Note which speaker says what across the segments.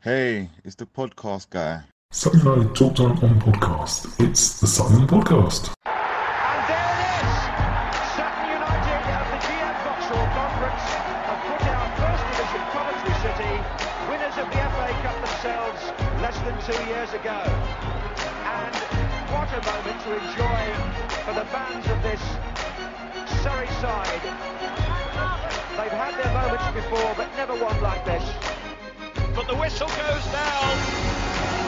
Speaker 1: Hey, it's the podcast guy.
Speaker 2: Something I talked on on podcast. It's the Sutton Podcast.
Speaker 3: And there it is! Sutton United of the GM Vauxhall Conference have put out First Division Coventry City, winners of the FA Cup themselves less than two years ago. And what a moment to enjoy for the fans of this Surrey side. They've had their moments before, but never one like this. But the whistle goes down.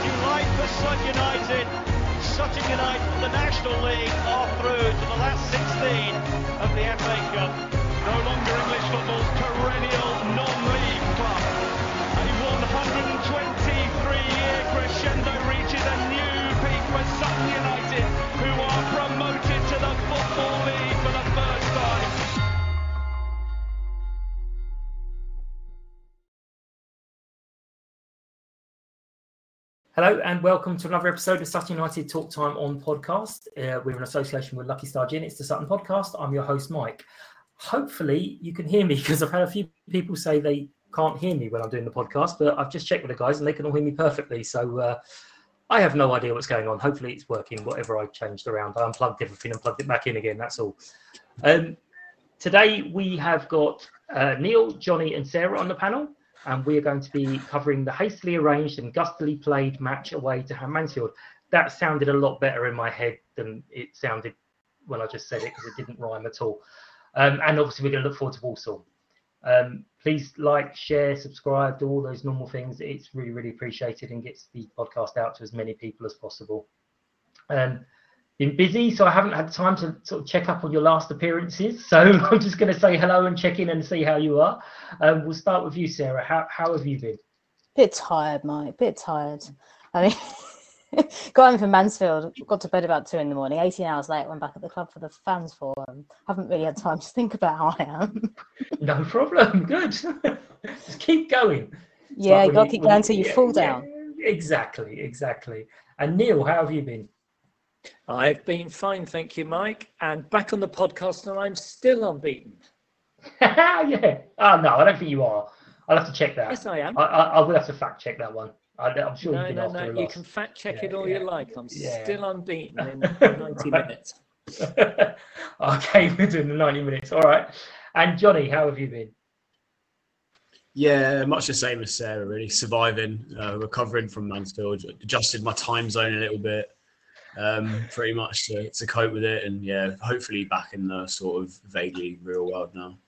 Speaker 3: Delight for Sutton United. Sutton United, the National League, are through to the last 16 of the FA Cup. No longer English football's perennial non-league club. A 123-year crescendo reaches a new peak for Sutton United,
Speaker 4: Hello and welcome to another episode of Sutton United Talk Time on podcast. Uh, we're in association with Lucky Star Gin. It's the Sutton Podcast. I'm your host, Mike. Hopefully, you can hear me because I've had a few people say they can't hear me when I'm doing the podcast, but I've just checked with the guys and they can all hear me perfectly. So uh, I have no idea what's going on. Hopefully, it's working, whatever I changed around. I unplugged everything and plugged it back in again. That's all. Um, today, we have got uh, Neil, Johnnie, and Sarah on the panel and we are going to be covering the hastily arranged and gustily played match away to Mansfield. That sounded a lot better in my head than it sounded when I just said it because it didn't rhyme at all. Um, and obviously, we're going to look forward to Walsall. Um, please like, share, subscribe, do all those normal things. It's really, really appreciated and gets the podcast out to as many people as possible. Um, been busy, so I haven't had time to sort of check up on your last appearances. So I'm just going to say hello and check in and see how you are. Um, we'll start with you, Sarah. How how have you been?
Speaker 5: Bit tired, Mike. Bit tired. I mean, got home from Mansfield. Got to bed about two in the morning. 18 hours late. Went back at the club for the fans forum. Haven't really had time to think about how I am.
Speaker 4: no problem. Good. just keep going.
Speaker 5: Yeah, like you got to keep going until you
Speaker 4: yeah,
Speaker 5: fall down.
Speaker 4: Yeah, exactly, exactly. And Neil, how have you been?
Speaker 6: I've been fine, thank you, Mike. And back on the podcast, and I'm still unbeaten.
Speaker 4: yeah. Oh no, I don't think you are. I'll have to check that.
Speaker 6: Yes, I am.
Speaker 4: I, I, I will have to fact check that one. I, am sure
Speaker 6: no,
Speaker 4: you can.
Speaker 6: No,
Speaker 4: after
Speaker 6: no, You can fact check
Speaker 4: Yeah,
Speaker 6: it all
Speaker 4: yeah.
Speaker 6: you like. I'm
Speaker 4: Yeah.
Speaker 6: still unbeaten in 90 minutes.
Speaker 4: okay, we're doing the 90 minutes. All right. And Johnnie, how have you been?
Speaker 7: Yeah, much the same as Sarah, really. Surviving, uh, recovering from Mansfield, adjusted my time zone a little bit, um, pretty much to, to cope with it. And yeah, hopefully back in the sort of vaguely real world now.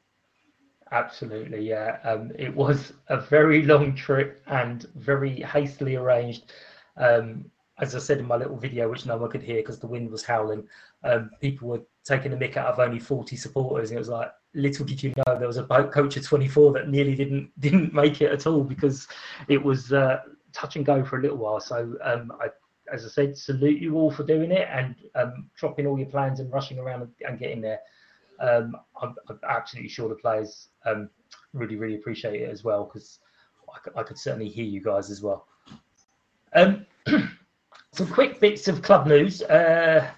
Speaker 4: Absolutely, yeah. Um, it was a very long trip and very hastily arranged. Um, as I said in my little video, which no one could hear because the wind was howling, um, people were taking the mick out of only 40 supporters. And it was like, little did you know there was a boat coach of 24 that nearly didn't didn't make it at all because it was uh, touch and go for a little while. So, um, I, as I said, salute you all for doing it and um, dropping all your plans and rushing around and, getting there. Um, I'm, I'm absolutely sure the players um, really, really appreciate it as well because I could certainly hear you guys as well. Um, some quick bits of club news. Uh,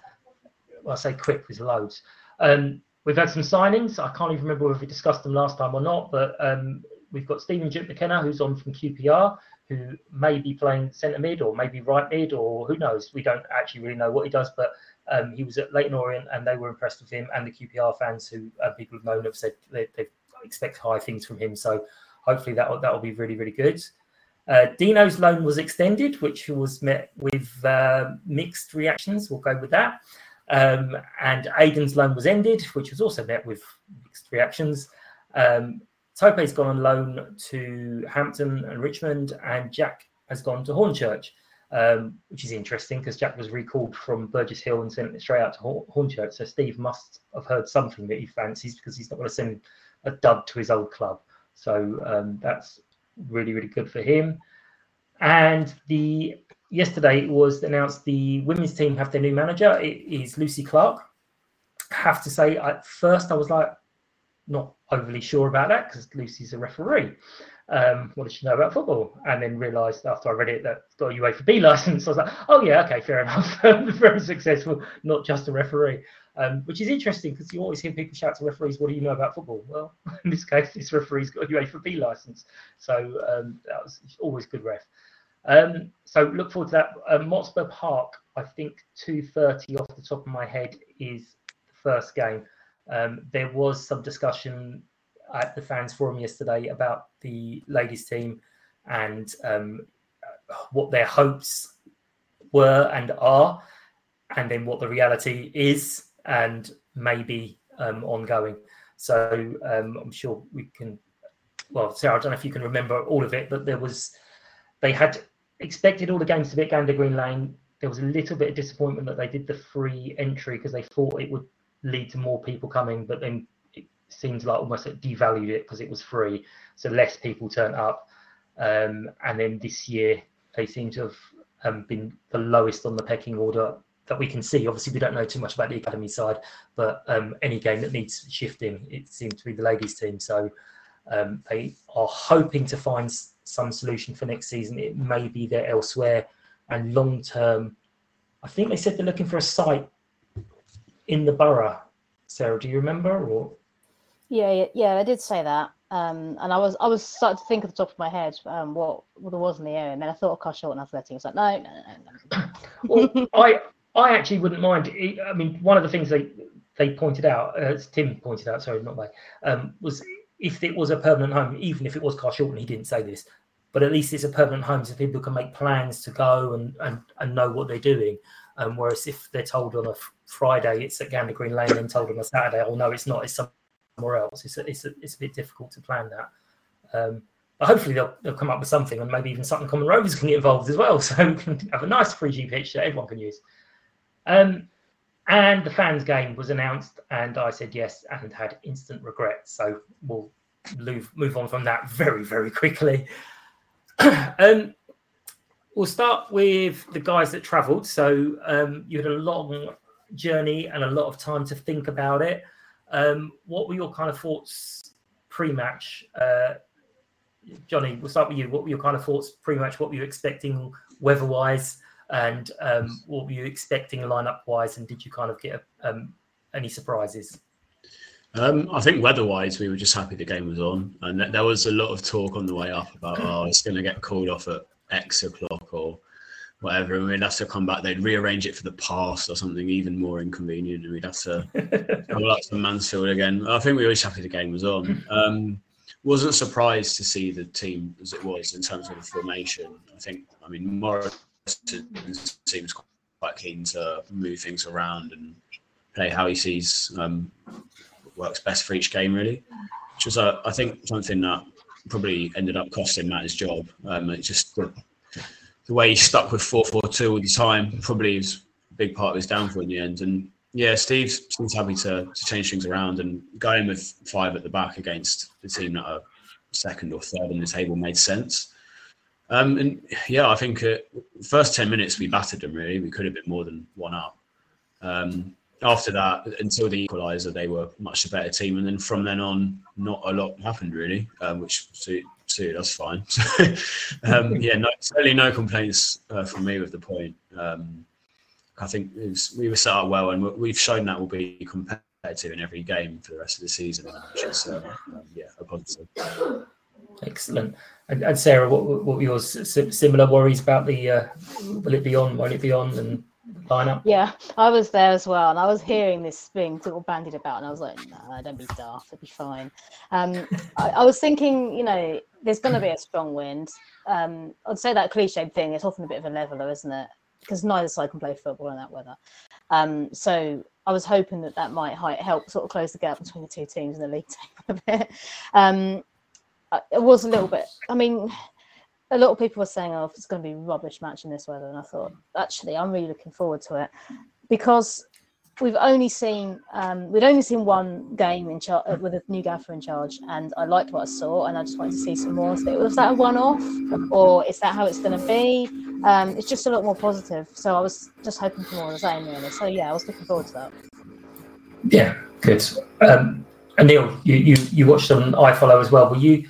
Speaker 4: well, I say quick, there's loads. Um, we've had some signings. I can't even remember if we discussed them last time or not, but um, we've got Stephen Duke McKenna, who's on from QPR, who may be playing centre mid or maybe right mid, or who knows. We don't actually really know what he does, but um, he was at Leyton Orient and they were impressed with him. And the QPR fans who uh, people have known have said they, they, expect high things from him. So hopefully that that will be really, really good. Uh, Dino's loan was extended, which was met with uh, mixed reactions. We'll go with that. Um, and Aidan's loan was ended, which was also met with mixed reactions. Um, Tope's gone on loan to Hampton and Richmond, and Jack has gone to Hornchurch, um, which is interesting because Jack was recalled from Burgess Hill and sent straight out to Hornchurch. So Steve must have heard something that he fancies because he's not going to send a dud to his old club. So um, that's really, really good for him. And the yesterday was announced the women's team have their new manager. It is Lucy Clark. I have to say, at first I was like not overly sure about that because Lucy's a referee. Um, what does she know about football? And then realised after I read it that got a UEFA B license. I was like, oh yeah, okay, fair enough. Very successful, not just a referee. Um, which is interesting because you always hear people shout to referees, "What do you know about football?" Well, in this case, this referee's got a UEFA B license, so um, that was always good ref. Um, so look forward to that. Uh, Motspur Park, I think 2:30 off the top of my head is the first game. Um, there was some discussion at the fans forum yesterday about the ladies team and um, what their hopes were and are, and then what the reality is and maybe um, ongoing. So um, I'm sure we can. Well, Sarah, I don't know if you can remember all of it, but there was they had expected all the games to be at Gander Green Lane. There was a little bit of disappointment that they did the free entry because they thought it would lead to more people coming, but then it seems like almost it devalued it because it was free, so less people turned up. Um, and then this year they seem to have um, been the lowest on the pecking order that we can see. Obviously, we don't know too much about the academy side, but um, any game that needs shifting, it seems to be the ladies' team. So um, they are hoping to find some solution for next season. It may be there elsewhere, and long term, I think they said they're looking for a site in the borough. Sarah, do you remember? Or
Speaker 5: yeah, yeah, I did say that. Um, and I was I was starting to think at the top of my head um, what, what there was in the area, and then I thought of Carshalton Athletic. I was like, no, no, no,
Speaker 4: no. well, I I actually wouldn't mind. I mean, one of the things they they pointed out, as Tim pointed out, sorry, not like, um, was if it was a permanent home, even if it was Carshalton, he didn't say this, but at least it's a permanent home so people can make plans to go and, and, and know what they're doing. Um, whereas if they're told on a Friday it's at Gander Green Lane and told on a Saturday, oh no, it's not, it's somewhere else. It's a, it's a, it's a bit difficult to plan that. Um, but hopefully they'll, they'll come up with something and maybe even Sutton Common Rovers can get involved as well. So we can have a nice 3G pitch that everyone can use. Um, and the fans game was announced, and I said yes and had instant regret. So we'll move move on from that very very quickly. um, we'll start with the guys that travelled. So um, you had a long journey and a lot of time to think about it. Um, what were your kind of thoughts pre-match? Uh, Johnnie, we'll start with you. What were your kind of thoughts pre-match? What were you expecting weather-wise? and um, what were you expecting lineup wise? And did you kind of get um, any surprises?
Speaker 7: Um, I think weather-wise, we were just happy the game was on, and there was a lot of talk on the way up about oh, it's going to get called off at X o'clock or whatever, and we'd have to come back. They'd rearrange it for the past or something even more inconvenient, and we'd have to go up to Mansfield again. I think we were just happy the game was on. Um, wasn't surprised to see the team as it was in terms of the formation. I think, I mean, Morris seems quite keen to move things around and play how he sees um, works best for each game, really. Which was, uh, I think, something that probably ended up costing Matt his job. Um, just the, way he stuck with four four two all the time probably was a big part of his downfall in the end. And yeah, Steve seems happy to, to change things around and going with five at the back against the team that are second or third in the table made sense. Um, and yeah, I think uh, first ten minutes we battered them. Really, we could have been more than one up. Um, after that, until the equaliser, they were much a better team, and then from then on, not a lot happened really, um, which too. That's fine. So, um, yeah, no, certainly no complaints uh, from me with the point. Um, I think was, we were set up well, and we've shown that we'll be competitive in every game for the rest of the season, which is uh, um, yeah a positive.
Speaker 4: Excellent. And, and Sarah, what, what were your similar worries about the? Uh, will it be on? Won't it be on? And lineup?
Speaker 5: Yeah, I was there as well, and I was hearing this being sort of bandied about, and I was like, "No, don't be daft. It'll be fine." Um, I, I, was thinking, you know, there's going to be a strong wind. Um, I'd say that cliched thing. It's often a bit of a leveler, isn't it? Because neither side can play football in that weather. Um, so I was hoping that that might help sort of close the gap between the two teams in the league table a bit. Um, it was a little bit. I mean, a lot of people were saying, "Oh, it's going to be rubbish match in this weather," and I thought, actually, I'm really looking forward to it because we've only seen um, we'd only seen one game in charge uh, with a new gaffer in charge, and I liked what I saw, and I just wanted to see some more. So was that a one-off, or is that how it's going to be? Um, it's just a lot more positive. So I was just hoping for more of the same, really. So yeah, I was looking forward to that.
Speaker 4: Yeah, good. Um, and Neil, you, you you watched on iFollow as well. Were you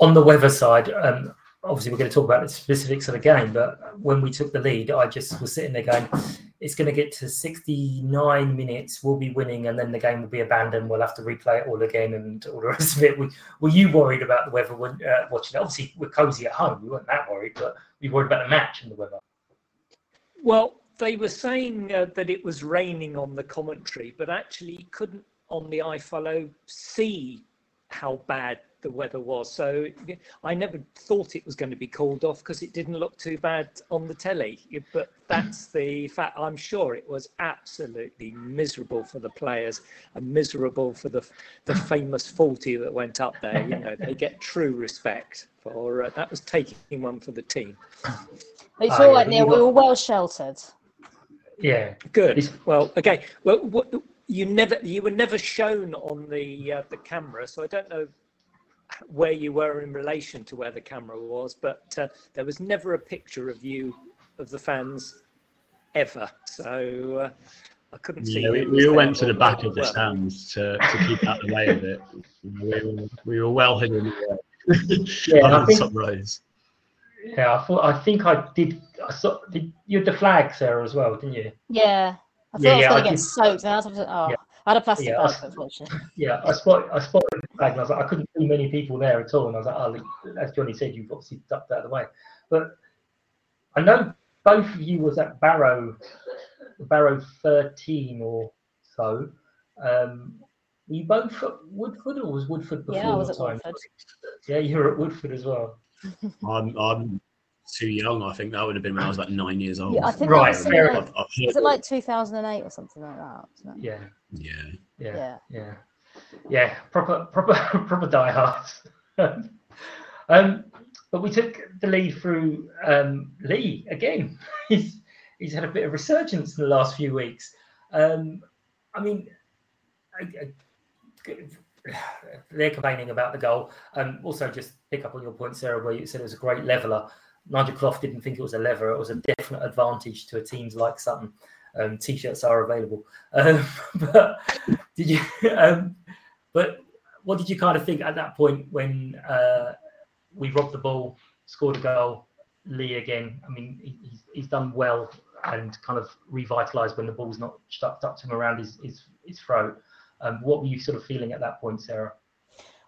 Speaker 4: on the weather side? Um, obviously, we're going to talk about the specifics of the game, but when we took the lead, I just was sitting there going, "It's going to get to 69 minutes. We'll be winning, and then the game will be abandoned. We'll have to replay it all again, and all the rest of it." Were, were you worried about the weather when uh, watching? It? Obviously, we're cozy at home. We weren't that worried, but we worried about the match and the weather.
Speaker 6: Well, they were saying uh, that it was raining on the commentary, but actually couldn't on the iFollow see how bad the weather was. So I never thought it was going to be called off because it didn't look too bad on the telly. But that's the fact. I'm sure it was absolutely miserable for the players and miserable for the the famous faulty that went up there. You know, they get true respect for uh, that was taking one for the team.
Speaker 5: It's all right, Neil. We were well sheltered.
Speaker 4: Yeah.
Speaker 6: Good. Well, okay. Well, what, you never you were never shown on the uh, the camera, so I don't know where you were in relation to where the camera was, but uh, there was never a picture of you of the fans ever. So uh, I couldn't see.
Speaker 7: Yeah, we, we all went to the back of the stands to, to keep out the way of it. we, were, we were well hidden.
Speaker 4: yeah, I think, top rows. Yeah, I thought I think I did. I saw did you had the flag, Sarah, as well, didn't you?
Speaker 5: Yeah. I thought yeah, I was going to get soaked. And I was like, oh, yeah. I had a plastic yeah, bag, unfortunately.
Speaker 4: Yeah, I spotted, I spotted the bag and I was like, I couldn't see many people there at all. And I was like, oh, as Johnnie said, you've obviously ducked out of the way. But I know both of you was at Barrow, Barrow 13 or so. Um, were you both at Woodford or was Woodford before
Speaker 5: yeah, I was at time? Woodford.
Speaker 4: Yeah, you were at Woodford as well.
Speaker 7: I'm, I'm too young. I think that would have been when I was like nine years old.
Speaker 5: Yeah, I think right. Was, like, I've, I've is it like 2008 or something like that?
Speaker 4: Yeah.
Speaker 7: Yeah.
Speaker 4: Yeah. Yeah. Yeah. Yeah. Proper, proper, proper diehards. um, but we took the lead through um, Lee again. he's he's had a bit of resurgence in the last few weeks. Um, I mean, I, I, they're complaining about the goal. Um, also, just pick up on your point, Sarah, where you said it was a great leveler. Nigel Clough didn't think it was a lever. It was a definite advantage to a teams like Sutton. Um, t-shirts are available. Um, but did you? Um, but what did you kind of think at that point when uh, we robbed the ball, scored a goal, Lee again? I mean, he's, he's done well and kind of revitalised when the ball's not stuck up to him around his his, his throat. Um, what were you sort of feeling at that point, Sarah?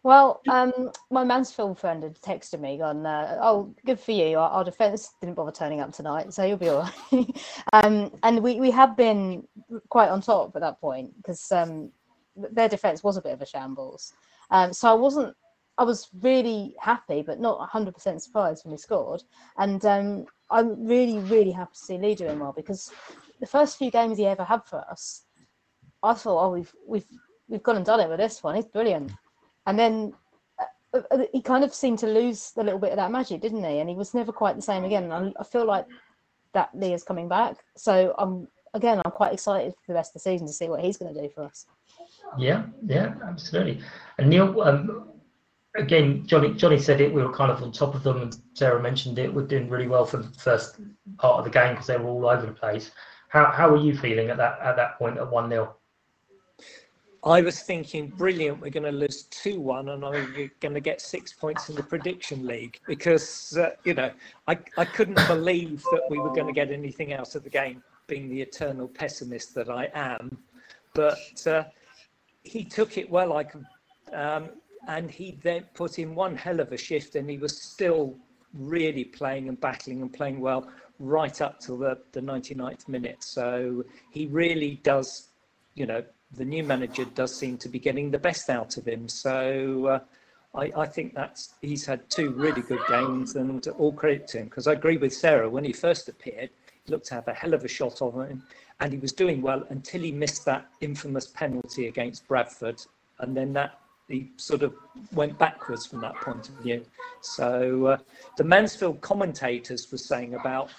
Speaker 5: Well, um, my Mansfield friend had texted me, gone, uh, "Oh, good for you. Our, our, defence didn't bother turning up tonight, so you'll be all right." um, and we we have been quite on top at that point because um, their defence was a bit of a shambles. Um, so I wasn't. I was really happy, but not 100% surprised when we scored. And um, I'm really, really happy to see Lee doing well because the first few games he ever had for us, I thought, "Oh, we've we've we've gone and done it with this one. He's brilliant." And then uh, uh, he kind of seemed to lose a little bit of that magic, didn't he? And he was never quite the same again. And I, feel like that Lee is coming back. So I'm again, I'm quite excited for the rest of the season to see what he's going to do for us.
Speaker 4: Yeah, yeah, absolutely. And Neil, um, again, Johnnie, Johnnie said it. We were kind of on top of them, and Sarah mentioned it. We're doing really well for the first part of the game because they were all over the place. How how are you feeling at that at that point at one 0
Speaker 6: I was thinking, brilliant, we're going to lose 2 1 and I'm going to get six points in the prediction league because, uh, you know, I, I couldn't believe that we were going to get anything out of the game, being the eternal pessimist that I am. But uh, he took it well. I can, um, and he then put in one hell of a shift and he was still really playing and battling and playing well right up till the, the 99th minute. So he really does, you know, the new manager does seem to be getting the best out of him. So uh, I, I, think that's he's had two really good games, and all credit to him. Because I agree with Sarah when he first appeared, he looked to have a hell of a shot on him, and he was doing well until he missed that infamous penalty against Bradford, and then that he sort of went backwards from that point of view. So uh, the Mansfield commentators were saying about,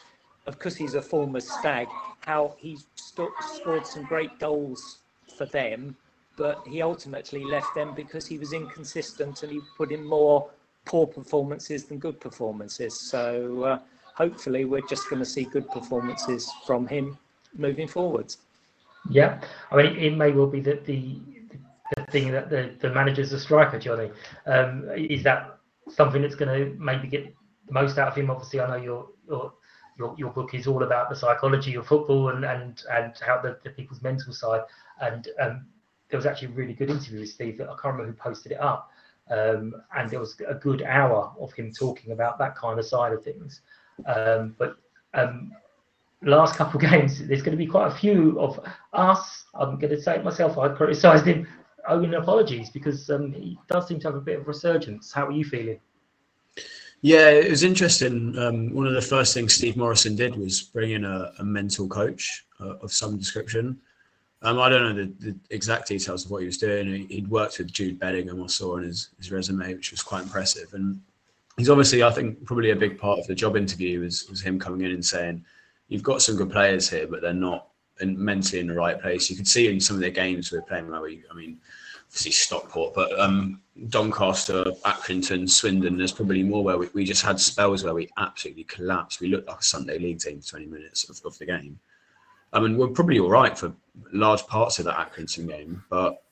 Speaker 6: of course, he's a former stag, how he st- scored some great goals for them, but he ultimately left them because he was inconsistent and he put in more poor performances than good performances. So uh, hopefully, we're just going to see good performances from him moving forwards.
Speaker 4: Yeah, I mean, it may well be that the the thing that the, the manager's a striker, Johnnie. Um, is that something that's going to maybe get the most out of him? Obviously, I know your your your, your book is all about the psychology of football and and and how the, the people's mental side. And um, there was actually a really good interview with Steve. That I can't remember who posted it up. Um, and there was a good hour of him talking about that kind of side of things. Um, but um, last couple of games, there's going to be quite a few of us. I'm going to say it myself. I criticised him, owing apologies because um, he does seem to have a bit of resurgence. How are you feeling?
Speaker 7: Yeah, it was interesting. Um, one of the first things Steve Morison did was bring in a, a mental coach uh, of some description. Um, I don't know the, the, exact details of what he was doing. He, would worked with Jude Bellingham, I saw on his, his resume, which was quite impressive. And he's obviously, I think, probably a big part of the job interview was, was him coming in and saying, "You've got some good players here, but they're not mentally in the right place." You could see in some of their games we're playing where we, I mean, obviously Stockport, but um, Doncaster, Accrington, Swindon. There's probably more where we, we just had spells where we absolutely collapsed. We looked like a Sunday League team for 20 minutes of, of the game. I mean, we're probably all right for large parts of that Accrington game, but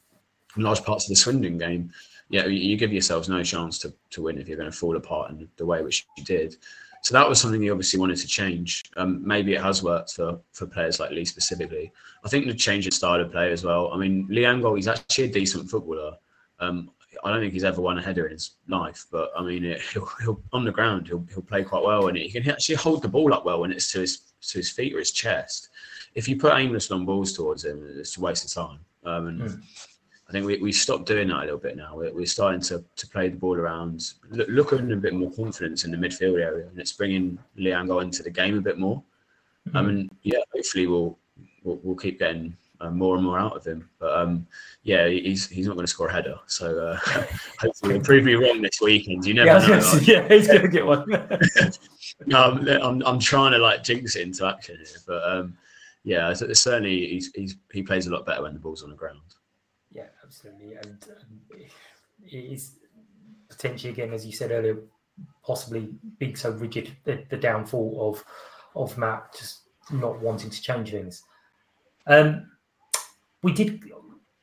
Speaker 7: large parts of the Swindon game, yeah, you give yourselves no chance to, to win if you're going to fall apart in the way which you did. So that was something he obviously wanted to change. Um, maybe it has worked for, for players like Lee specifically. I think the change in style of play as well. I mean, Lee Angol, he's actually a decent footballer. Um, I don't think he's ever won a header in his life, but I mean, it, he'll, he'll, on the ground, he'll, he'll play quite well, and he can actually hold the ball up well when it's to his to his feet or his chest if you put aimless long balls towards him, it's a waste of time. Um, and mm. I think we, we stopped doing that a little bit now. We're, we're starting to, to play the ball around, look, looking a bit more confidence in the midfield area, and it's bringing Lee Angol into the game a bit more. Mm. Um, and yeah, hopefully we'll, we'll, we'll keep getting uh, more and more out of him. But um, yeah, he's he's not going to score a header. So uh, hopefully he'll prove me wrong this weekend. You never
Speaker 4: yeah,
Speaker 7: know.
Speaker 4: Like, yeah, he's going to get one.
Speaker 7: um, I'm I'm trying to like jinx it into action here, but um, yeah, certainly he's, he's, he plays a lot better when the ball's on the ground.
Speaker 4: Absolutely, and um, he's potentially again, as you said earlier, possibly being so rigid the, the downfall of of Matt just not wanting to change things. Um, we did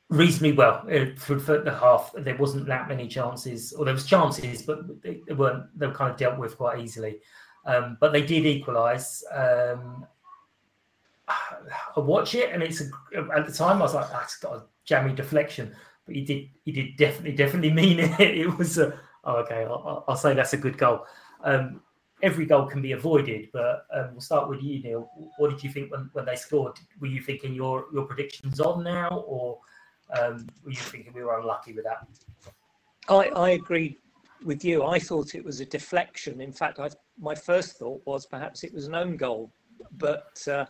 Speaker 4: reasonably well uh, through the half. There wasn't that many chances, or there was chances, but they, they weren't. They were kind of dealt with quite easily. Um, but they did equalise, um, I watch it, and it's a, at the time I was like, that's got a jammy deflection, but he did he did definitely definitely mean it. It was a oh, okay. I'll, I'll, say that's a good goal. Um, every goal can be avoided, but um, we'll start with you, Neil. What did you think when, when they scored? Were you thinking your your predictions on now, or um, were you thinking we were unlucky with that?
Speaker 6: I I agree with you. I thought it was a deflection. In fact, I, my first thought was perhaps it was an own goal but uh,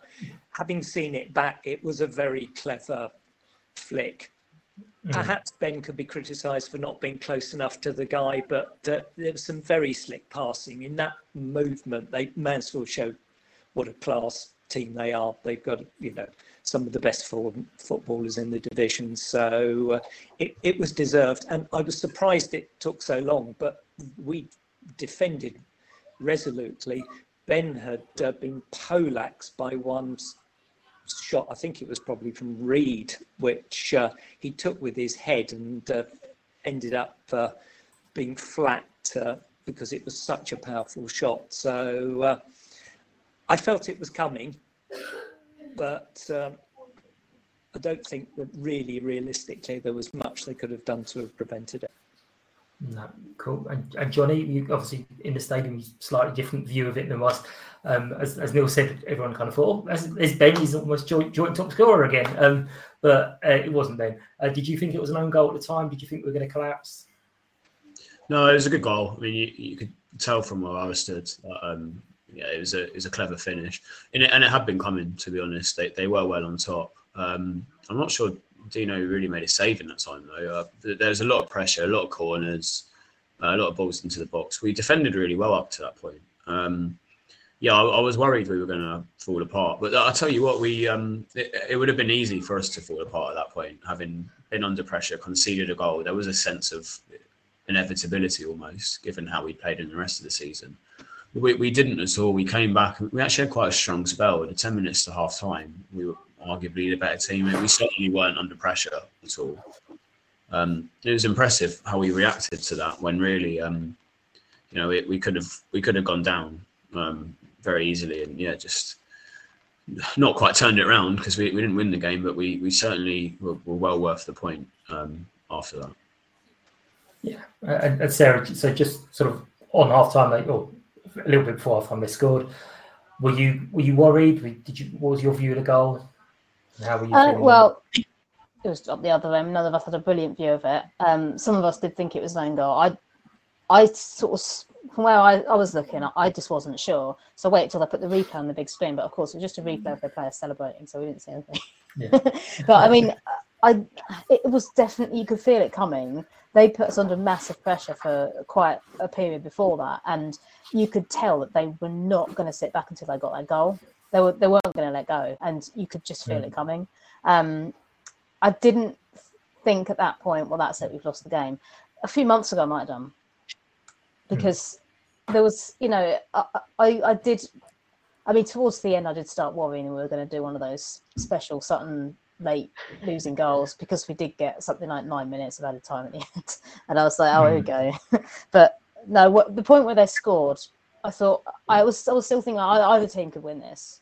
Speaker 6: having seen it back, it was a very clever flick. Mm. Perhaps Ben could be criticised for not being close enough to the guy, but uh, there was some very slick passing in that movement. They Mansfield showed what a class team they are. They've got you know some of the best footballers in the division, so uh, it, it was deserved. And I was surprised it took so long, but we defended resolutely. Ben had uh, been poleaxed by one shot. I think it was probably from Reed, which uh, he took with his head and uh, ended up uh, being flat uh, because it was such a powerful shot. So uh, I felt it was coming, but I don't think that really, realistically, there was much they could have done to have prevented it.
Speaker 4: No, cool. And, and Johnnie, you obviously in the stadium, slightly different view of it than us. Um, as, as Neil said, everyone kind of thought, oh, there's Ben, he's almost joint, joint top scorer again. Um, but uh, it wasn't then. Uh, did you think it was an own goal at the time? Did you think we were going to collapse?
Speaker 7: No, it was a good goal. I mean, you, you could tell from where I was stood. Um, yeah, it was a it was a clever finish, and it, and it had been coming. To be honest, they, they were well on top. Um, I'm not sure Dino really made a save in that time though. Uh, there was a lot of pressure, a lot of corners, uh, a lot of balls into the box. We defended really well up to that point. Um, yeah, I, I, was worried we were going to fall apart, but I'll tell you what, we um, it, it, would have been easy for us to fall apart at that point, having been under pressure, conceded a goal. There was a sense of inevitability almost, given how we played in the rest of the season. We, we didn't at all. We came back. We actually had quite a strong spell. The ten minutes to half time, we were arguably the better team. We certainly weren't under pressure at all. Um, it was impressive how we reacted to that when really, um, you know, it, we could have we could have gone down um, very easily and yeah, just not quite turned it around because we, we didn't win the game, but we we certainly were, were well worth the point um, after that.
Speaker 4: Yeah, and, Sarah, so just sort of on half time, or a little bit before half time, they scored. Were you were you worried? Did you? What was your view of the goal? How were you?
Speaker 5: Uh, well, it was up the other way. None of us had a brilliant view of it. Um, some of us did think it was own goal. I, I sort of from where I, I was looking, I just wasn't sure. So I waited till I put the replay on the big screen. But of course, it was just a replay of the players celebrating, so we didn't see anything. Yeah. but I mean, I it was definitely you could feel it coming. They put us under massive pressure for quite a period before that, and you could tell that they were not going to sit back until they got their goal they were they weren't going to let go, and you could just feel it coming. Um, I didn't think at that point, well, that's it, we've lost the game. A few months ago, I might have done because mm. there was, you know, I, I, I did. I mean, towards the end, I did start worrying we were going to do one of those special Sutton late losing goals because we did get something like nine minutes of added time at the end, and I was like, oh, here we mm. go. but no, what, the point where they scored, I thought I was I was still thinking either team could win this,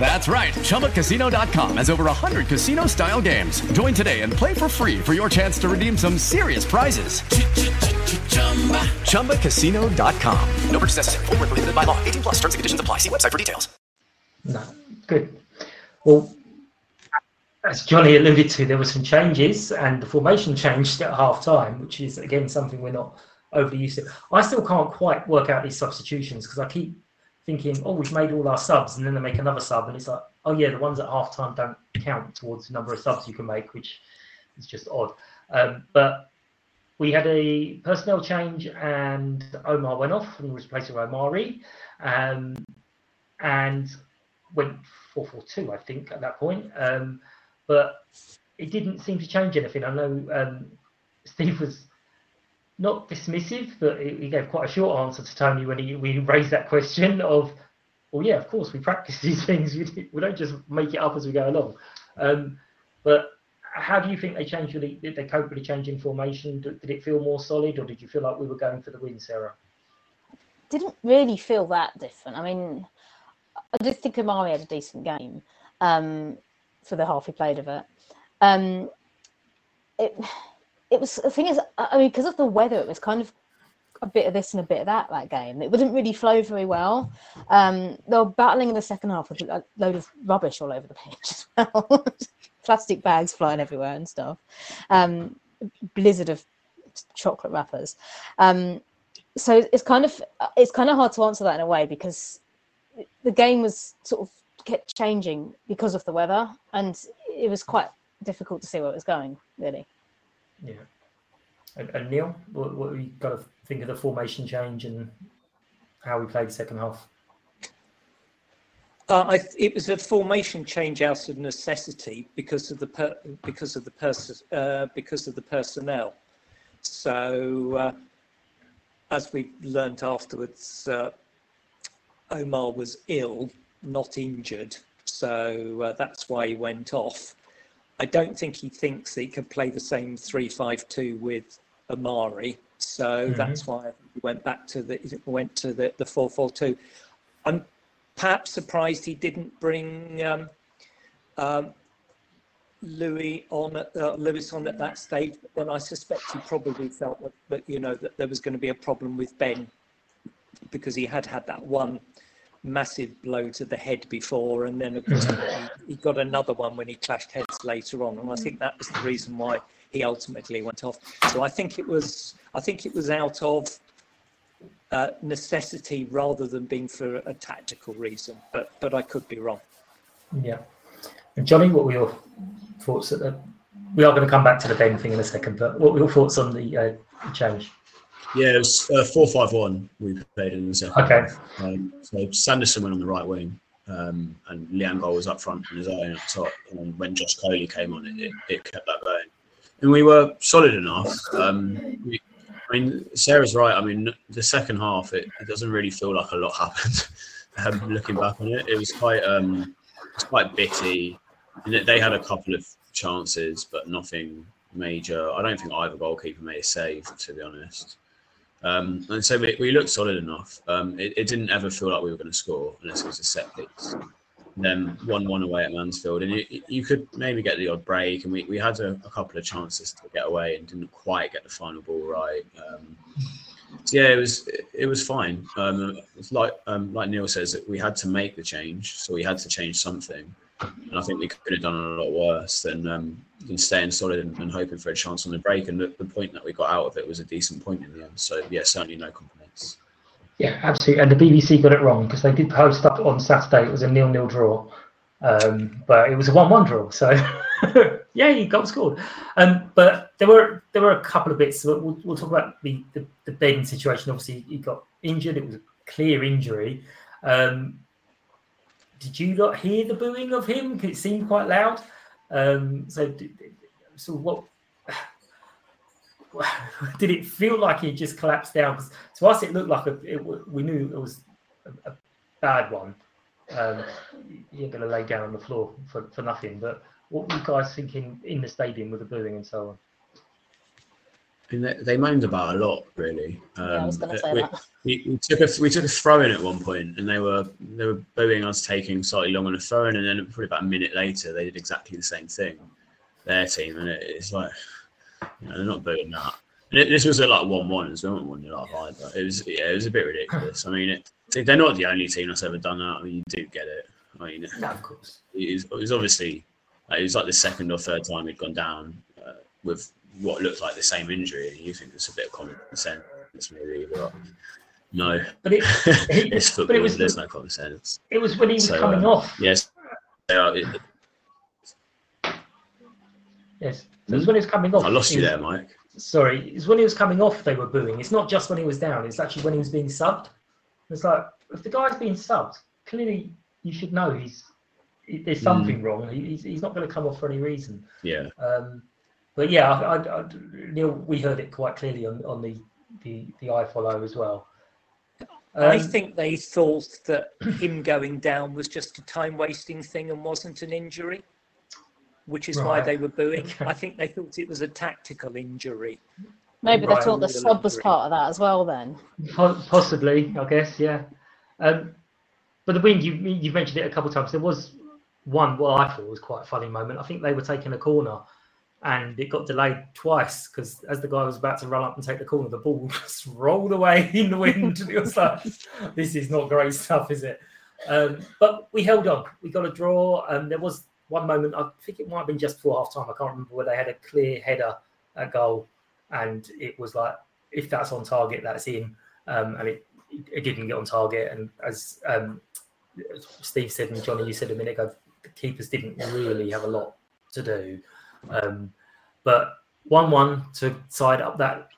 Speaker 8: That's right. ChumbaCasino.com has over 100 casino style games. Join today and play for free for your chance to redeem some serious prizes. ChumbaCasino.com. No purchase necessary. Full prohibited by law. 18 plus terms and conditions apply. See website for details.
Speaker 4: No, good. Well, as Johnnie alluded to, there were some changes and the formation changed at half time, which is, again, something we're not overly used to. I still can't quite work out these substitutions because I keep thinking, oh, we've made all our subs, and then they make another sub, and it's like, oh yeah, the ones at halftime don't count towards the number of subs you can make, which is just odd. Um, but we had a personnel change, and Omar went off and was replaced by Omari, um, and went 4-4-2, I think, at that point. Um, but it didn't seem to change anything. I know um, Steve was not dismissive, but he gave quite a short answer to Tony when he we raised that question of, well, yeah, of course we practice these things. We, we don't just make it up as we go along. Um, but how do you think they changed? Really, did they cope with the change in formation? Did, did, it feel more solid, or did you feel like we were going for the win, Sarah?
Speaker 5: Didn't really feel that different. I mean, I did think Omari had a decent game um, for the half he played of it. Um, it it was the thing is, I mean, because of the weather, it was kind of a bit of this and a bit of that that game. It wouldn't really flow very well. Um, they were battling in the second half with a load of rubbish all over the pitch as well, plastic bags flying everywhere and stuff. Um, blizzard of chocolate wrappers. Um, so it's kind of it's kind of hard to answer that in a way because the game was sort of kept changing because of the weather, and it was quite difficult to see where it was going. Really.
Speaker 4: Yeah. And, and Neil, what, what you got to think of the formation change and how we played the second half?
Speaker 6: Uh, it was a formation change out of necessity because of the per, because of the pers- uh, because of the personnel. So, uh, as we learned afterwards, uh, Omar was ill, not injured, so uh, that's why he went off. I don't think he thinks he could play the same three-five-two with Omari, so
Speaker 4: Mhm.
Speaker 6: that's why he went back to the went to the the four-four-two. I'm perhaps surprised he didn't bring um, um, Louis on at, uh, Lewis on at that stage. But then I suspect he probably felt that, that you know that there was going to be a problem with Ben because he had had that one massive blow to the head before, and then of course he, he got another one when he clashed heads later on, and I think that was the reason why he ultimately went off. So I think it was I think it was out of uh, necessity rather than being for a tactical reason, but but I could be wrong.
Speaker 4: Yeah. And Johnnie, what were your thoughts? At the, we are going to come back to the Ben thing in a second, but what were your thoughts on the uh, change?
Speaker 7: Yeah, it was uh, four five one. We played in the second.
Speaker 4: Okay.
Speaker 7: Um, so Sanderson went on the right wing, um, and Lee Angol was up front on his own up top. And when Josh Coley came on, it, it, it kept that going. And we were solid enough. Um, we, I mean, Sarah's right. I mean, the second half, it, it doesn't really feel like a lot happened. um, looking back on it, it was quite, um, it's quite bitty. And they had a couple of chances, but nothing major. I don't think either goalkeeper made a save, to be honest. Um, and so we, we looked solid enough. Um, it, it didn't ever feel like we were going to score unless it was a set piece. Then one one away at Mansfield, and you, you could maybe get the odd break. And we, we had a, a couple of chances to get away and didn't quite get the final ball right. Um, so yeah, it was it was fine. Um, it's like um, like Neil says, we had to make the change, so we had to change something. And I think we could have done a lot worse than um, than staying solid and, and hoping for a chance on the break. And the, the point that we got out of it was a decent point in the end. So yeah, certainly no complaints.
Speaker 4: Yeah, absolutely. And the BBC got it wrong because they did post up on Saturday it was a nil-nil draw, um, but it was a one-one draw. So yeah, you got scored. Um, but there were there were a couple of bits. We'll, we'll, we'll talk about the, the the Ben situation. Obviously, he got injured. It was a clear injury. Um, did you not hear the booing of him? It seemed quite loud. Um, so, so what? Did it feel like he just collapsed down? 'Cause to us, it looked like a, it, we knew it was a, a bad one. Um, you're going to lay down on the floor for, for nothing. But what were you guys thinking in the stadium with the booing and so on?
Speaker 7: I mean, they, they moaned about a lot, really. Um,
Speaker 5: I was gonna say
Speaker 7: we,
Speaker 5: that.
Speaker 7: we, we took a we took a throw in at one point, and they were they were booing us taking slightly long on a throw in, and then probably about a minute later, they did exactly the same thing. Their team, and it, it's like, you know, they're not booing that. And it, this was at like one one as well, one nil up either. It was yeah, it was a bit ridiculous. I mean, it, they're not the only team that's ever done that. I mean, you do get it. I mean,
Speaker 4: No, of course.
Speaker 7: it was, it was obviously like, it was like the second or third time we'd gone down uh, with what looked like the same injury. And you think it's a bit of common sense, maybe, but no.
Speaker 4: But it,
Speaker 7: it's
Speaker 4: but
Speaker 7: football.
Speaker 4: it was
Speaker 7: There's no common sense.
Speaker 4: It was when he was
Speaker 7: So,
Speaker 4: coming
Speaker 7: uh,
Speaker 4: off.
Speaker 7: Yes. It,
Speaker 4: Yes, so it was when he was coming off.
Speaker 7: I lost you
Speaker 4: was-
Speaker 7: there, Mike.
Speaker 4: Sorry, it's when he was coming off they were booing. It's not just when he was down. It's actually when he was being subbed. It's like if the guy's being subbed, clearly you should know he's there's something wrong. He, he's, he's not going to come off for any reason.
Speaker 7: Yeah.
Speaker 4: Um, but yeah, I, I, I, Neil, we heard it quite clearly on, on the the the iFollow as well.
Speaker 6: I
Speaker 4: Um,
Speaker 6: think they thought that him going down was just a time wasting thing and wasn't an injury, which is why they were booing. I think they thought it was a tactical injury.
Speaker 5: Maybe they thought the sub was part of that as well. Then
Speaker 4: Possibly, I guess, yeah. Um, but the wing, you you mentioned it a couple of times. There was one what I thought was quite a funny moment. I think they were taking a corner, and it got delayed twice because as the guy was about to run up and take the corner, the ball just rolled away in the wind. it was like, this is not great stuff, is it? Um, but we held on. We got a draw. Um, there was one moment, I think it might have been just before half time. I can't remember where they had a clear header at goal, and it was like, if that's on target, that's in. Um, and it, it didn't get on target. And as um, Steve said, and Johnnie, you said a minute ago, the keepers didn't really have a lot to do. Um, but 1 1 to side up that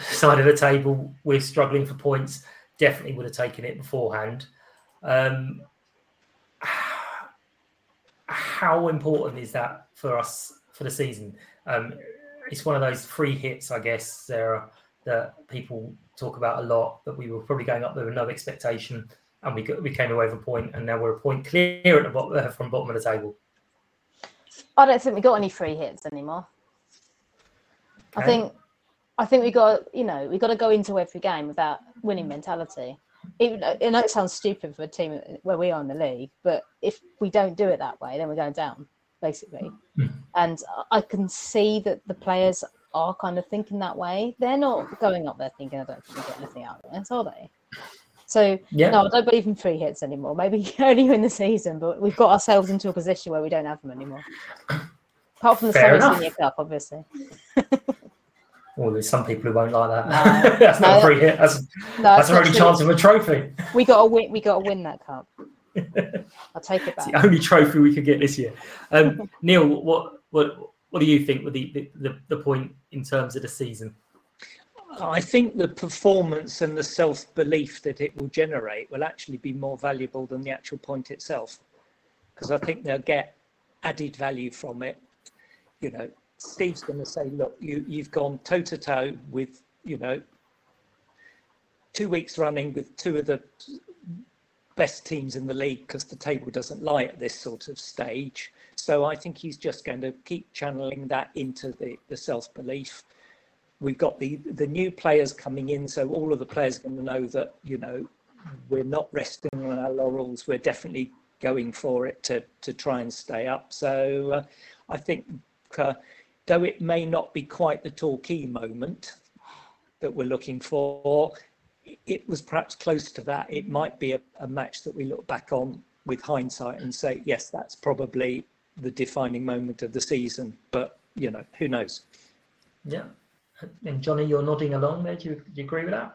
Speaker 4: side of the table, we're struggling for points. Definitely would have taken it beforehand. Um, how important is that for us for the season? Um, it's one of those free hits, I guess, Sarah, that people talk about a lot. That we were probably going up there with no expectation, and we got, we came away with a point, and now we're a point clear at the bottom from bottom of the table.
Speaker 5: I don't think we got any free hits anymore. Okay. I think I think we got you know we got to go into every game with that winning mentality. Even I know it sounds stupid for a team where we are in the league, but if we don't do it that way, then we're going down basically. Mm. And I can see that the players are kind of thinking that way. They're not going up there thinking I don't think we get anything out of this, are they? So yeah. no, I don't believe in free hits anymore. Maybe earlier in the season, but we've got ourselves into a position where we don't have them anymore. Apart from the Fair Senior Cup, obviously.
Speaker 4: well, there's some people who won't like that. No, that's no, not a free hit. That's, no, that's our only true. chance of a trophy.
Speaker 5: We got to win. We got to win that cup. I'll take it back.
Speaker 4: It's the only trophy we could get this year. Um, Neil, what what what do you think with the, the, the, the point in terms of the season?
Speaker 6: I think the performance and the self belief that it will generate will actually be more valuable than the actual point itself. Because I think they'll get added value from it. You know, Steve's going to say, look, you, you've gone toe to toe with, you know, two weeks running with two of the best teams in the league because the table doesn't lie at this sort of stage. So I think he's just going to keep channeling that into the, the self belief we've got the the new players coming in, so all of the players are going to know that you know we're not resting on our laurels. We're definitely going for it to to try and stay up. So uh, I think, uh, though it may not be quite the Torquay moment that we're looking for, it was perhaps close to that. It might be a, a match that we look back on with hindsight and say, yes, that's probably the defining moment of the season. But you know, who knows?
Speaker 4: Yeah. And Johnnie, you're nodding along there. Do you, do you agree with that?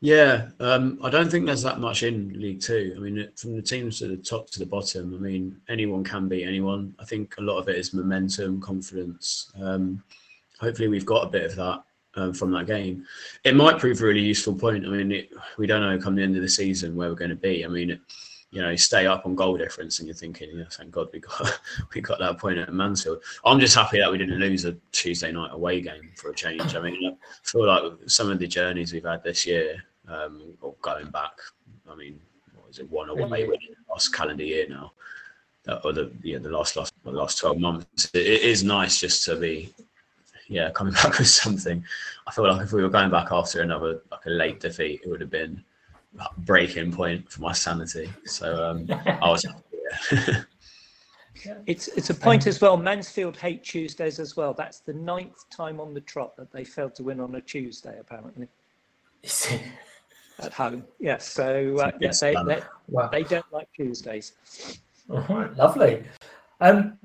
Speaker 7: Yeah, um, I don't think there's that much in League Two. I mean, from the teams to the top to the bottom, I mean, anyone can beat anyone. I think a lot of it is momentum, confidence. Um, hopefully, we've got a bit of that um, from that game. It might prove a really useful point. I mean, it, we don't know come the end of the season where we're going to be. I mean, it, you know, stay up on goal difference, and you're thinking, yeah, thank God we got we got that point at Mansfield. I'm just happy that we didn't lose a Tuesday night away game for a change. I mean, I feel like some of the journeys we've had this year, um, or going back, I mean, what was it one away when last calendar year now, or the yeah the last last the last twelve months. It, it is nice just to be, yeah, coming back with something. I feel like if we were going back after another like a late defeat, it would have been breaking point for my sanity. So um, I was.
Speaker 6: it's it's a point as well. Mansfield hate Tuesdays as well. That's the ninth time on the trot that they failed to win on a Tuesday, apparently. At home, yes. So uh, yes, they, they, wow. they don't like Tuesdays.
Speaker 4: All right, lovely. Um,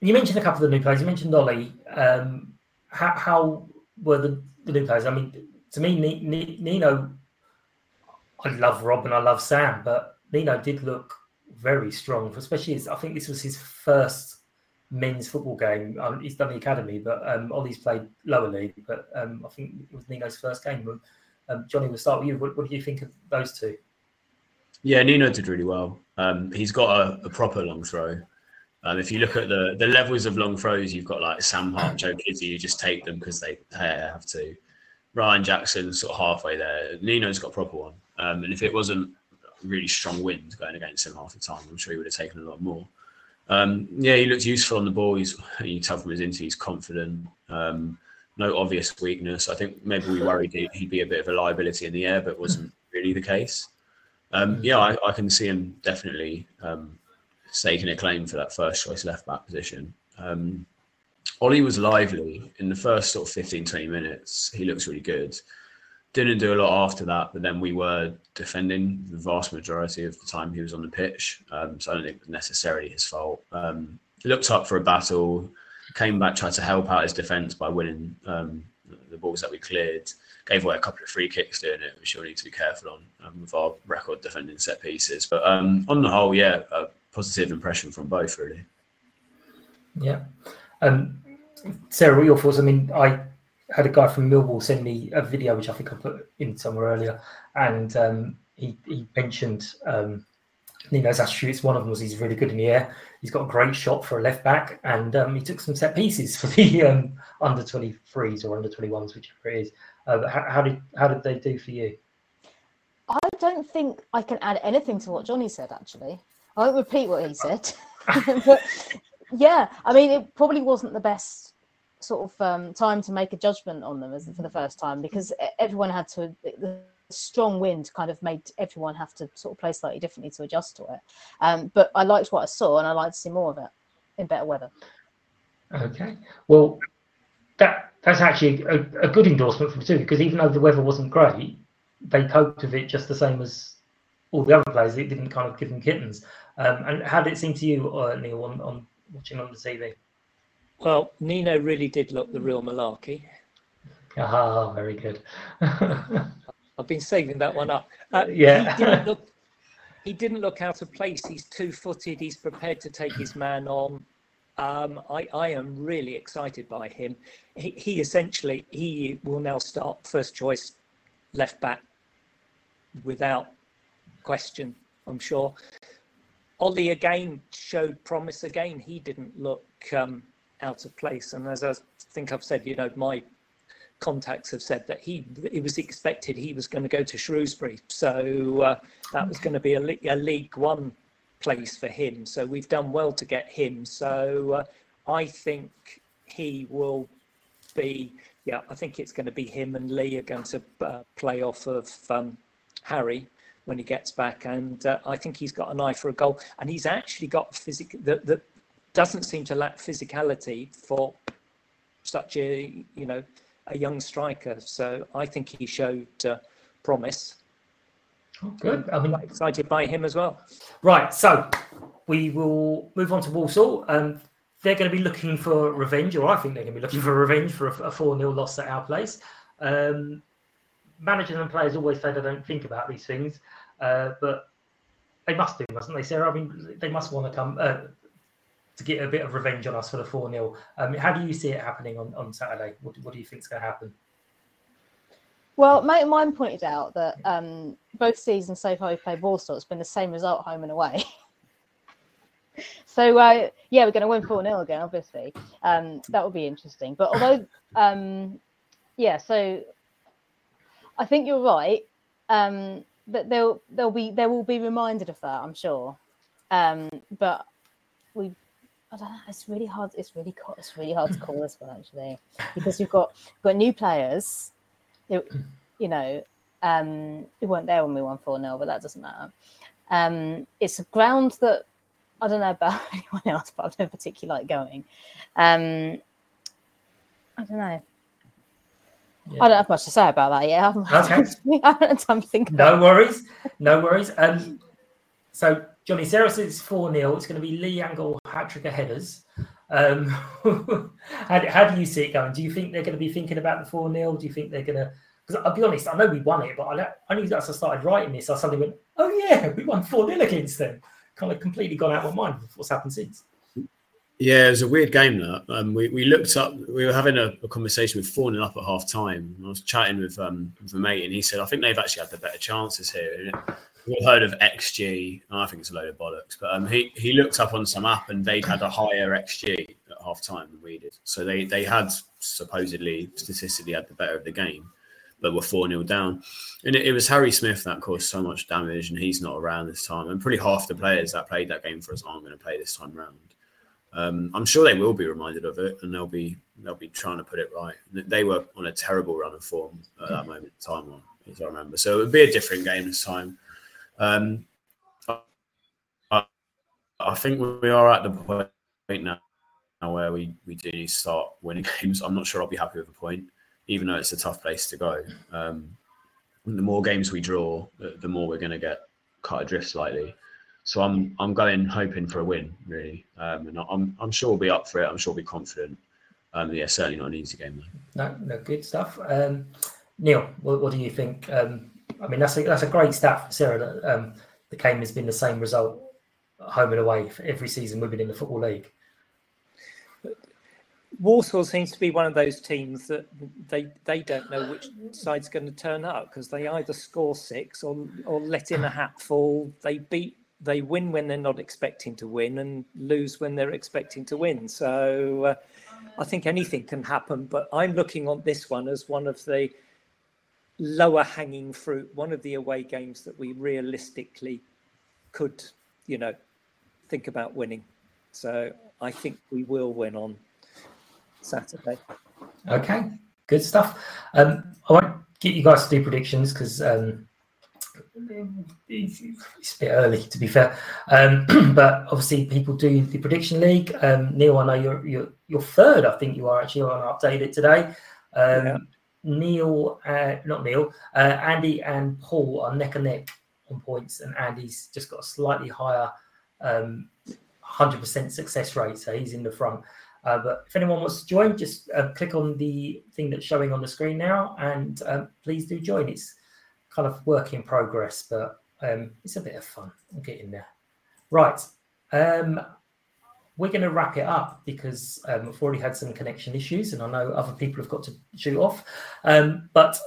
Speaker 4: you mentioned a couple of the new players. You mentioned Olly. Um, how, how were the, the new players? I mean, to me, Nino I love Rob and I love Sam, but Nino did look very strong, especially his, I think this was his first men's football game. Um, he's done the academy, but um, Olly's played lower league. But um, I think it was Nino's first game. Um, Johnnie, we'll start with you. What, what, do you think of those two?
Speaker 7: Yeah, Nino did really well. Um, he's got a, a, proper long throw. Um, if you look at the the levels of long throws, you've got like Sam Hart, Joe Kizzi, you just take them because they, they have to. Ryan Jackson sort of halfway there. Nino's got a proper one. Um, and if it wasn't really strong wind going against him half the time, I'm sure he would have taken a lot more. Um, yeah, he looked useful on the ball. He's you tell from his interview he's confident. Um, no obvious weakness. I think maybe we worried he'd be a bit of a liability in the air, but wasn't really the case. Um, yeah, I, I, can see him definitely um, staking a claim for that first choice left back position. Um, Olly was lively in the first sort of 15, 20 minutes. He looks really good. Didn't do a lot after that, but then we were defending the vast majority of the time he was on the pitch. Um, so I don't think it was necessarily his fault. Um, looked up for a battle, came back, tried to help out his defence by winning um, the balls that we cleared. Gave away a couple of free kicks doing it, which you'll need to be careful on um, with our record defending set pieces. But um, on the whole, yeah, a positive impression from both, really.
Speaker 4: Yeah. Um, Sarah, what are your thoughts? I mean, I had a guy from Millwall send me a video, which I think I put in somewhere earlier, and um, he, he mentioned um, Nino's attributes. One of them was he's really good in the air. He's got a great shot for a left back, and um, he took some set pieces for the um, under 23s or under 21s, whichever it is. Uh, how, how, did how did they do for you?
Speaker 5: I don't think I can add anything to what Johnnie said. Actually, I won't repeat what he said, but yeah, I mean, it probably wasn't the best sort of um, time to make a judgment on them as for the first time because everyone had to the strong wind kind of made everyone have to sort of play slightly differently to adjust to it. Um, but I liked what I saw and I like to see more of it in better weather.
Speaker 4: Okay, well, that that's actually a, a good endorsement from two because even though the weather wasn't great, they coped with it just the same as all the other players. It didn't kind of give them kittens. Um, and how did it seem to you, uh, Neil, on, on watching on the TV?
Speaker 6: Well, Nino really did look the real malarkey.
Speaker 4: Ah, very good.
Speaker 6: I've been saving that one up.
Speaker 4: Uh, yeah.
Speaker 6: He didn't, look, he didn't look out of place. He's two-footed. He's prepared to take his man on. Um, I, I, am really excited by him. He, he, essentially he will now start first choice left back without question. I'm sure. Olly again showed promise. Again, he didn't look um, out of place. And as I think I've said, you know, my contacts have said that he it was expected he was going to go to Shrewsbury, so uh, that was going to be a, a, League One place for him. So we've done well to get him. So uh, I think he will be. Yeah, I think it's going to be him and Lee are going to uh, play off of um, Harry when he gets back, and uh, I think he's got an eye for a goal, and he's actually got physical that that doesn't seem to lack physicality for such a you know a young striker. So I think he showed uh, promise.
Speaker 4: Oh, good. I mean,
Speaker 6: excited by him as well.
Speaker 4: Right. So we will move on to Walsall. Um, they're going to be looking for revenge, or I think they're going to be looking for revenge for a 4 0 loss at our place. Um, managers and players always say they don't think about these things, uh, but they must do, mustn't they, Sarah? I mean, they must want to come uh, to get a bit of revenge on us for the 4 0. Um, how do you see it happening on, on Saturday? What, what do you think is going to happen?
Speaker 5: Well, mine pointed out that um, both seasons so far we've played Walsall, it's been the same result home and away. so, uh, yeah, we're going to win 4 0 again, obviously. Um, that will be interesting. But although, um, yeah, so I think you're right. Um, but they'll they'll be they will be reminded of that, I'm sure. Um, but we I don't know. It's really hard. It's really it's really hard to call this one actually because you've got you've got new players. Who, you know, um, who weren't there when we won four 0 but that doesn't matter. Um, it's a ground that I don't know about anyone else, but I don't particularly like going. Um, I don't know. Yeah. I don't have much to say about that yet. Okay. I haven't had time to think.
Speaker 4: no worries. No worries. Um, so Johnnie Sarah says 4 0. It's going to be Lee Angol hat trick of headers. Um, how, do, how, do you see it going? Do you think they're going to be thinking about the 4 0? Do you think they're going to. Because I'll be honest, I know we won it, but I only as I started writing this, I suddenly went, oh, yeah, we won 4 0 against them. Kind of completely gone out of my mind with what's happened since.
Speaker 7: Yeah, it was a weird game that. Um, we, we looked up, we were having a, a conversation with 4 0 up at half time. I was chatting with, um, with a mate, and he said, I think they've actually had the better chances here. We've heard of XG. I think it's a load of bollocks, but um, he he looked up on some app and they'd had a higher XG at half time than we did. So they they had supposedly statistically had the better of the game, but were four 0 down. And it, it, was Harry Smith that caused so much damage, and he's not around this time. And pretty half the players that played that game for us aren't going to play this time round. Um, I'm sure they will be reminded of it, and they'll be they'll be trying to put it right. They were on a terrible run of form at that moment in time, as I remember. So it would be a different game this time. Um, I, think we are at the point now where we, we do need to start winning games. I'm not sure I'll be happy with a point, even though it's a tough place to go. Um, the more games we draw, the, the more we're going to get cut adrift slightly. So I'm I'm going hoping for a win really, um, and I'm I'm sure we'll be up for it. I'm sure we'll be confident. Um, yeah, certainly not an easy game
Speaker 4: though. No, no, good stuff. Um, Neil, what, what, do you think? Um, I mean, that's a that's a great stat for Sarah that um, the game has been the same result home and away for every season we've been in the football league.
Speaker 6: Walsall seems to be one of those teams that they they don't know which side's going to turn up because they either score six or or let in a hatful. They beat they win when they're not expecting to win and lose when they're expecting to win. So uh, I think anything can happen. But I'm looking on this one as one of the lower hanging fruit, one of the away games that we realistically could, you know, think about winning. So I think we will win on Saturday.
Speaker 4: Okay, good stuff. Um, I won't get you guys to do predictions because um, it's, it's, a bit early to be fair. Um, but obviously, people do the prediction league. Um, Neil, I know you're, you're you're third. I think you are actually on updated today. Um. Neil, uh, not Neil, uh, Andy and Paul are neck and neck on points, and Andy's just got a slightly higher um, 100% success rate, so he's in the front. Uh, but if anyone wants to join, just uh, click on the thing that's showing on the screen now, and um, please do join. It's kind of work in progress, but um, it's a bit of fun. We'll get in there. Right. Um, we're going to wrap it up because um, I've already had some connection issues, and I know other people have got to shoot off. Um, but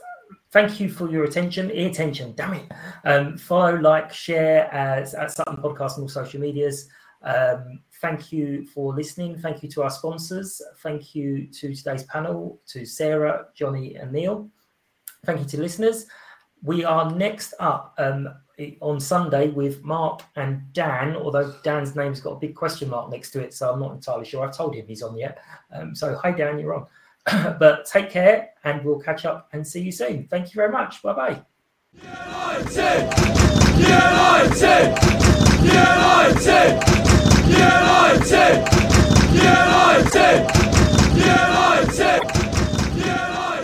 Speaker 4: thank you for your attention, e attention, damn it. Um, follow, like, share as at Sutton Podcast and all social medias. Um, thank you for listening. Thank you to our sponsors. Thank you to today's panel, to Sarah, Johnnie, and Neil. Thank you to listeners. We are next up um, on Sunday with Mark and Dan, although Dan's name's got a big question mark next to it, so I'm not entirely sure. I've told him he's on yet. Um, so, hi, Dan, you're on. but take care and we'll catch up and see you soon. Thank you very much. Bye bye. United! United! United! United! United! United!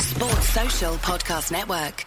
Speaker 9: Sports Social Podcast Network.